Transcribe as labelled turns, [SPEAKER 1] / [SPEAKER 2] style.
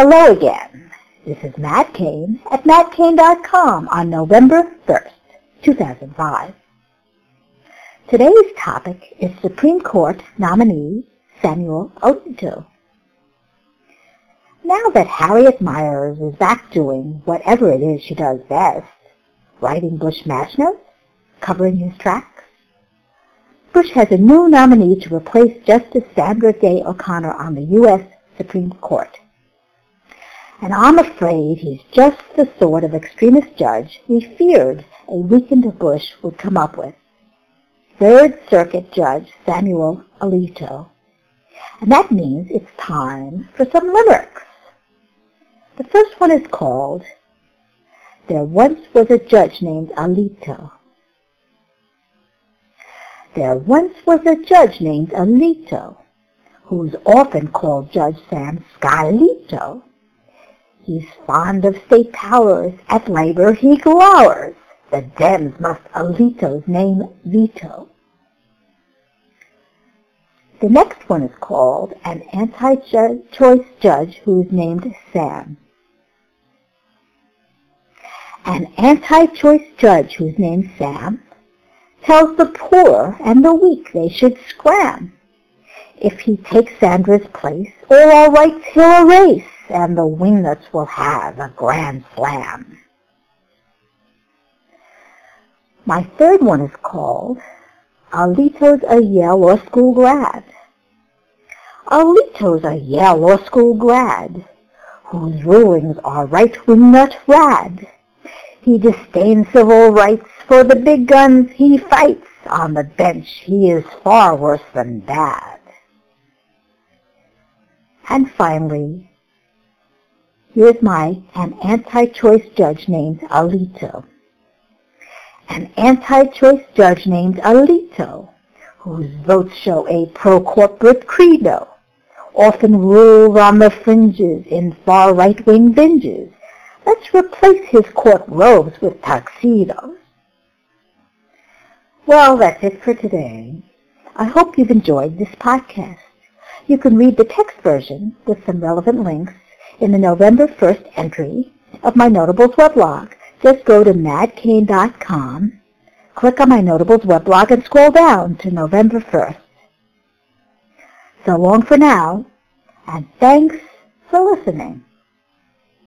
[SPEAKER 1] Hello again. This is Matt Cain at mattcain.com on November 1st, 2005. Today's topic is Supreme Court nominee Samuel Alito. Now that Harriet Miers is back doing whatever it is she does best, writing Bush mash notes, covering his tracks, Bush has a new nominee to replace Justice Sandra Day O'Connor on the U.S. Supreme Court. And I'm afraid he's just the sort of extremist judge we feared a weakened Bush would come up with. Third Circuit Judge Samuel Alito. And that means it's time for some limericks. The first one is called There Once Was a Judge Named Alito. There once was a judge named Alito, who's often called Judge Sam Scalito. He's fond of state powers, at labor he glowers. The Dems must Alito's name veto. The next one is called an anti-choice judge who's named Sam. An anti-choice judge who's named Sam tells the poor and the weak they should scram. If he takes Sandra's place, all rights he'll erase, and the wingnuts will have a grand slam. My third one is called Alito's a Yale Law School grad. Alito's a Yale Law School grad, whose rulings are right-wing nut rad. He disdains civil rights for the big guns he fights on the bench, he is far worse than bad. And finally, here's my an anti-choice judge named Alito. An anti-choice judge named Alito, whose votes show a pro-corporate credo, often rules on the fringes in far right-wing binges. Let's replace his court robes with tuxedos. Well, that's it for today. I hope you've enjoyed this podcast. You can read the text version with some relevant links in the November 1st entry of my Notables weblog. Just go to mattcain.com, click on my Notables weblog, and scroll down to November 1st. So long for now, and thanks for listening.